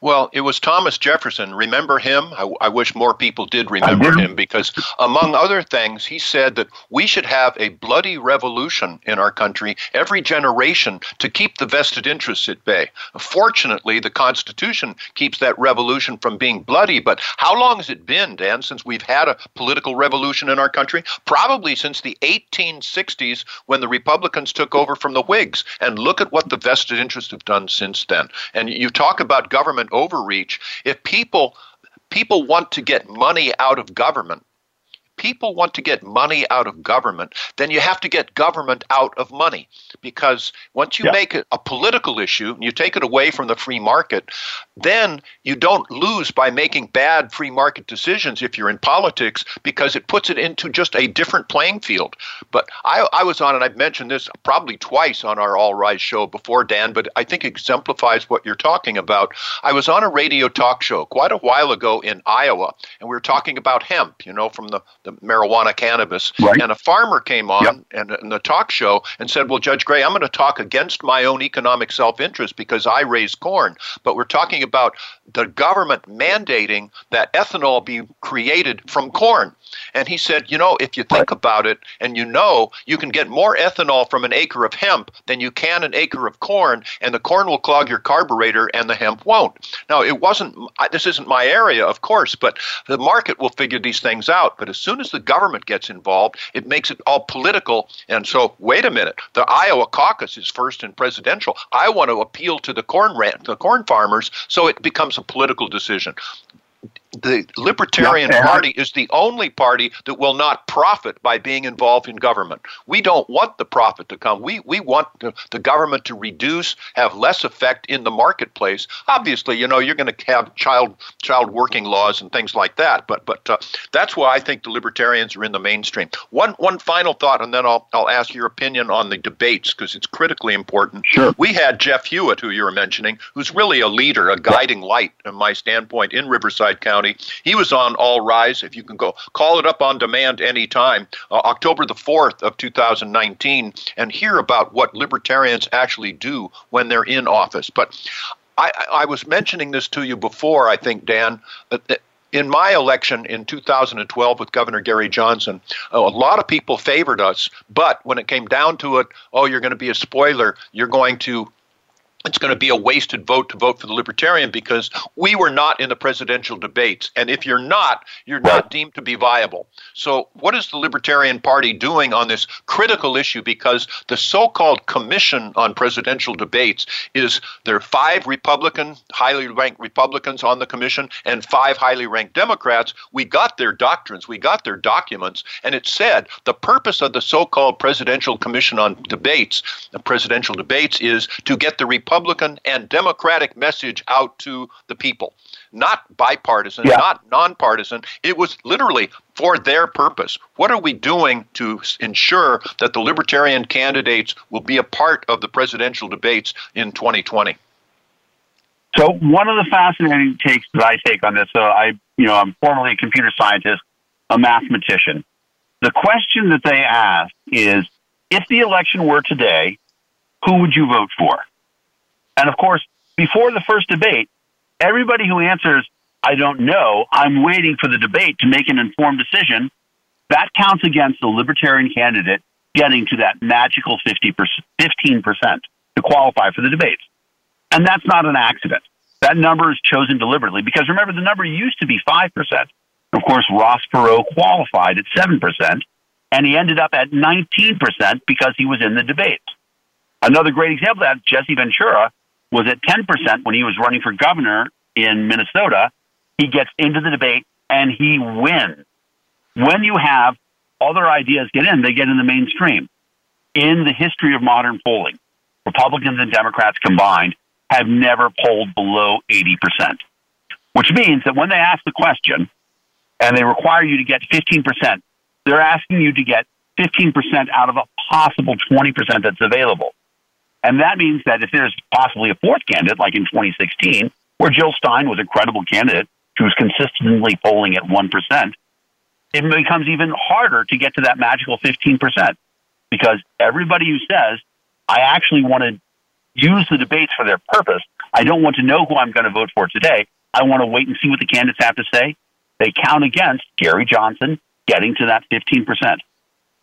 Well, it was Thomas Jefferson. Remember him? I, I wish more people did remember him because, among other things, he said that we should have a bloody revolution in our country every generation to keep the vested interests at bay. Fortunately, the Constitution keeps that revolution from being bloody. But how long has it been, Dan, since we've had a political revolution in our country? Probably since the 1860s when the Republicans took over from the Whigs. And look at what the vested interests have done since then. And you talk about government overreach. If people people want to get money out of government, people want to get money out of government, then you have to get government out of money. Because once you yeah. make it a political issue and you take it away from the free market, then you don't lose by making bad free market decisions if you're in politics because it puts it into just a different playing field. But I, I was on, and I've mentioned this probably twice on our All Rise show before, Dan, but I think it exemplifies what you're talking about. I was on a radio talk show quite a while ago in Iowa, and we were talking about hemp, you know, from the, the marijuana cannabis. Right. And a farmer came on yep. and in the talk show and said, Well, Judge Gray, I'm going to talk against my own economic self interest because I raise corn. But we're talking about the government mandating that ethanol be created from corn. And he said, you know, if you think about it and you know, you can get more ethanol from an acre of hemp than you can an acre of corn, and the corn will clog your carburetor and the hemp won't. Now, it wasn't, this isn't my area, of course, but the market will figure these things out. But as soon as the government gets involved, it makes it all political. And so, wait a minute, the Iowa caucus is first in presidential. I want to appeal to the corn, the corn farmers, so it becomes a political decision the Libertarian yeah, Party is the only party that will not profit by being involved in government. We don't want the profit to come. We we want the, the government to reduce, have less effect in the marketplace. Obviously, you know you're going to have child child working laws and things like that. But but uh, that's why I think the Libertarians are in the mainstream. One one final thought, and then I'll I'll ask your opinion on the debates because it's critically important. Sure. We had Jeff Hewitt, who you were mentioning, who's really a leader, a guiding light, in my standpoint, in Riverside County County. He was on All Rise. If you can go call it up on demand anytime, uh, October the 4th of 2019, and hear about what libertarians actually do when they're in office. But I, I was mentioning this to you before, I think, Dan. That, in my election in 2012 with Governor Gary Johnson, a lot of people favored us. But when it came down to it, oh, you're going to be a spoiler. You're going to it's going to be a wasted vote to vote for the Libertarian because we were not in the presidential debates. And if you're not, you're not deemed to be viable. So, what is the Libertarian Party doing on this critical issue? Because the so called Commission on Presidential Debates is there are five Republican, highly ranked Republicans on the commission, and five highly ranked Democrats. We got their doctrines, we got their documents, and it said the purpose of the so called Presidential Commission on Debates, the presidential debates, is to get the Republicans Republican and Democratic message out to the people. Not bipartisan, yeah. not nonpartisan. It was literally for their purpose. What are we doing to ensure that the Libertarian candidates will be a part of the presidential debates in 2020? So one of the fascinating takes that I take on this, so I, you know, I'm formerly a computer scientist, a mathematician. The question that they ask is, if the election were today, who would you vote for? And of course, before the first debate, everybody who answers, I don't know, I'm waiting for the debate to make an informed decision, that counts against the libertarian candidate getting to that magical 50%, 15% to qualify for the debates. And that's not an accident. That number is chosen deliberately because remember, the number used to be 5%. Of course, Ross Perot qualified at 7%, and he ended up at 19% because he was in the debates. Another great example of that, Jesse Ventura was at 10% when he was running for governor in Minnesota. He gets into the debate and he wins. When you have other ideas get in, they get in the mainstream. In the history of modern polling, Republicans and Democrats combined have never polled below 80%, which means that when they ask the question and they require you to get 15%, they're asking you to get 15% out of a possible 20% that's available. And that means that if there's possibly a fourth candidate, like in 2016, where Jill Stein was a credible candidate, she was consistently polling at 1%, it becomes even harder to get to that magical 15% because everybody who says, I actually want to use the debates for their purpose, I don't want to know who I'm going to vote for today, I want to wait and see what the candidates have to say, they count against Gary Johnson getting to that 15%.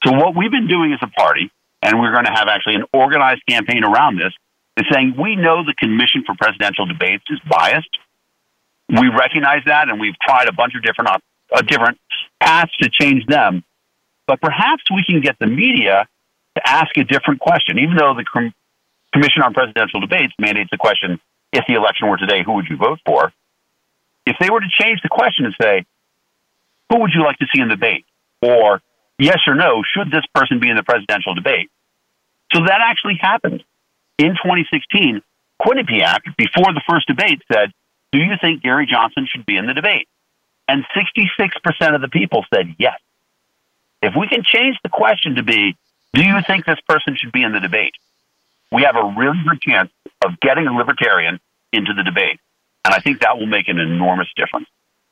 So what we've been doing as a party and we're going to have actually an organized campaign around this, is saying we know the Commission for Presidential Debates is biased. We recognize that, and we've tried a bunch of different uh, different paths to change them. But perhaps we can get the media to ask a different question, even though the Com- Commission on Presidential Debates mandates the question: if the election were today, who would you vote for? If they were to change the question and say, who would you like to see in the debate? Or yes or no, should this person be in the presidential debate? So that actually happened. In 2016, Quinnipiac, before the first debate, said, Do you think Gary Johnson should be in the debate? And 66% of the people said yes. If we can change the question to be, Do you think this person should be in the debate? We have a really good chance of getting a libertarian into the debate. And I think that will make an enormous difference.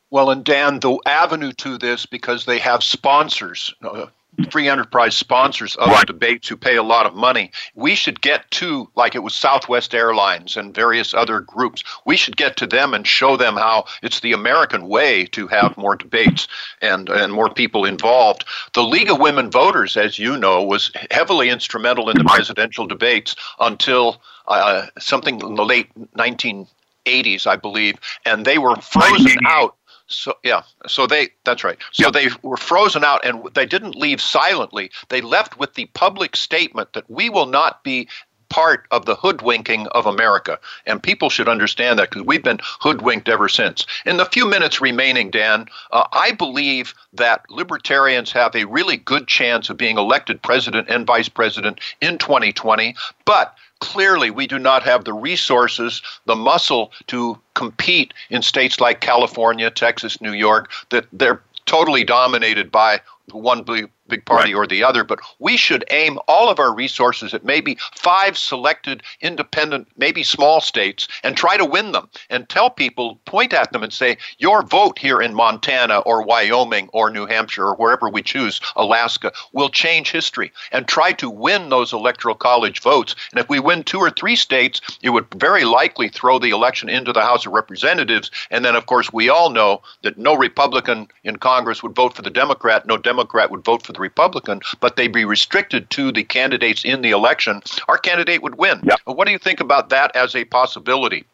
Well, and Dan, the avenue to this, because they have sponsors, uh, free enterprise sponsors of right. debates who pay a lot of money. We should get to, like it was Southwest Airlines and various other groups, we should get to them and show them how it's the American way to have more debates and, and more people involved. The League of Women Voters, as you know, was heavily instrumental in the presidential debates until uh, something in the late 1980s, I believe, and they were frozen out so yeah, so they that's right. So yep. they were frozen out and they didn't leave silently. They left with the public statement that we will not be part of the hoodwinking of America. And people should understand that because we've been hoodwinked ever since. In the few minutes remaining, Dan, uh, I believe that libertarians have a really good chance of being elected president and vice president in 2020. But Clearly, we do not have the resources, the muscle to compete in states like California, Texas, New York, that they're totally dominated by one big party right. or the other, but we should aim all of our resources at maybe five selected independent, maybe small states and try to win them and tell people, point at them and say, your vote here in Montana or Wyoming or New Hampshire or wherever we choose, Alaska, will change history and try to win those electoral college votes. And if we win two or three states, it would very likely throw the election into the House of Representatives. And then, of course, we all know that no Republican in Congress would vote for the Democrat, no Democrat would vote for the Republican, but they'd be restricted to the candidates in the election, our candidate would win. Yep. What do you think about that as a possibility?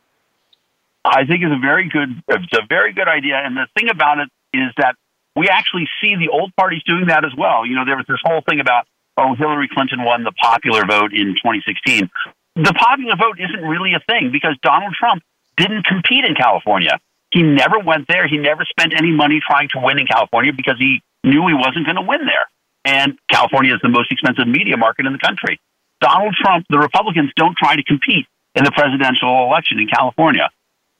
I think it's a very good it's a very good idea. And the thing about it is that we actually see the old parties doing that as well. You know, there was this whole thing about oh, Hillary Clinton won the popular vote in 2016. The popular vote isn't really a thing because Donald Trump didn't compete in California. He never went there. He never spent any money trying to win in California because he knew he wasn't going to win there. And California is the most expensive media market in the country. Donald Trump, the Republicans don't try to compete in the presidential election in California.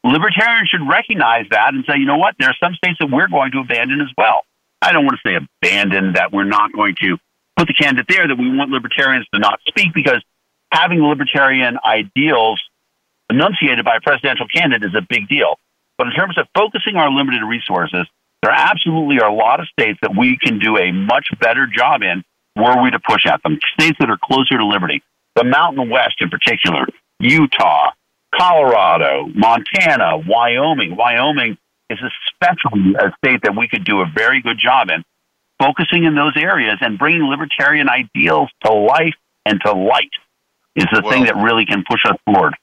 Libertarians should recognize that and say, you know what, there are some states that we're going to abandon as well. I don't want to say abandon that we're not going to put the candidate there, that we want libertarians to not speak because having libertarian ideals enunciated by a presidential candidate is a big deal. But in terms of focusing our limited resources, there absolutely are a lot of states that we can do a much better job in were we to push at them. States that are closer to liberty. The Mountain West in particular, Utah, Colorado, Montana, Wyoming. Wyoming is especially a uh, state that we could do a very good job in, focusing in those areas and bringing libertarian ideals to life and to light is the well, thing that really can push us forward.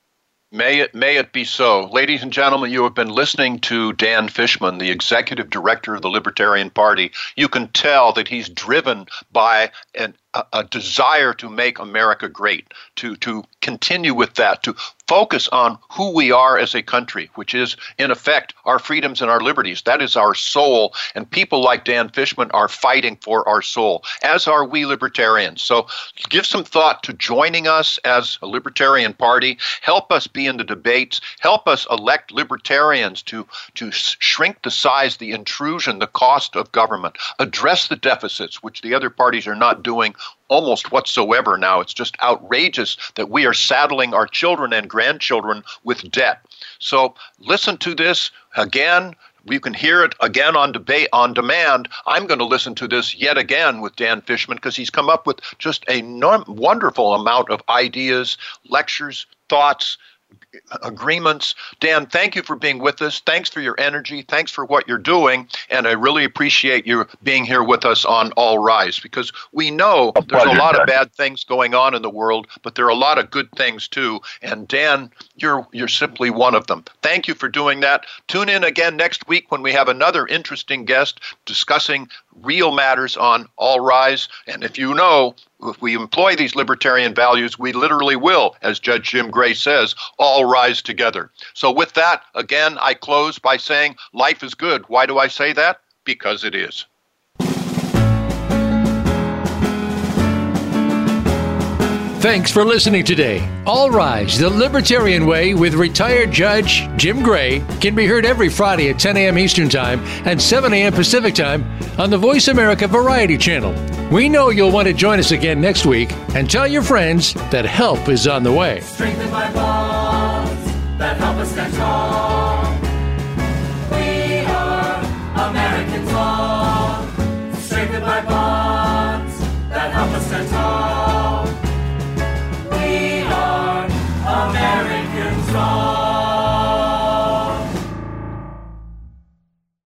May it, may it be so. Ladies and gentlemen, you have been listening to Dan Fishman, the executive director of the Libertarian Party. You can tell that he's driven by an, a, a desire to make America great, to, to continue with that, to focus on who we are as a country, which is, in effect, our freedoms and our liberties. That is our soul. And people like Dan Fishman are fighting for our soul, as are we libertarians. So give some thought to joining us as a libertarian party. Help us be in the debates. Help us elect libertarians to, to shrink the size, the intrusion, the cost of government. Address the deficits, which the other parties are not doing almost whatsoever now. It's just outrageous that we are saddling our children and grandchildren with debt. So listen to this again. You can hear it again on debate on demand. I'm going to listen to this yet again with Dan Fishman because he's come up with just a wonderful amount of ideas, lectures, thoughts, agreements. Dan, thank you for being with us. Thanks for your energy. Thanks for what you're doing. And I really appreciate you being here with us on All Rise because we know a there's pleasure, a lot of bad things going on in the world, but there are a lot of good things too. And Dan, you're you're simply one of them. Thank you for doing that. Tune in again next week when we have another interesting guest discussing real matters on All Rise. And if you know, if we employ these libertarian values, we literally will, as Judge Jim Gray says, all rise together. So, with that, again, I close by saying life is good. Why do I say that? Because it is. Thanks for listening today. All Rise, the Libertarian Way with retired Judge Jim Gray can be heard every Friday at 10 a.m. Eastern Time and 7 a.m. Pacific Time on the Voice America Variety Channel. We know you'll want to join us again next week and tell your friends that help is on the way. Strengthened by bonds that help us stand tall.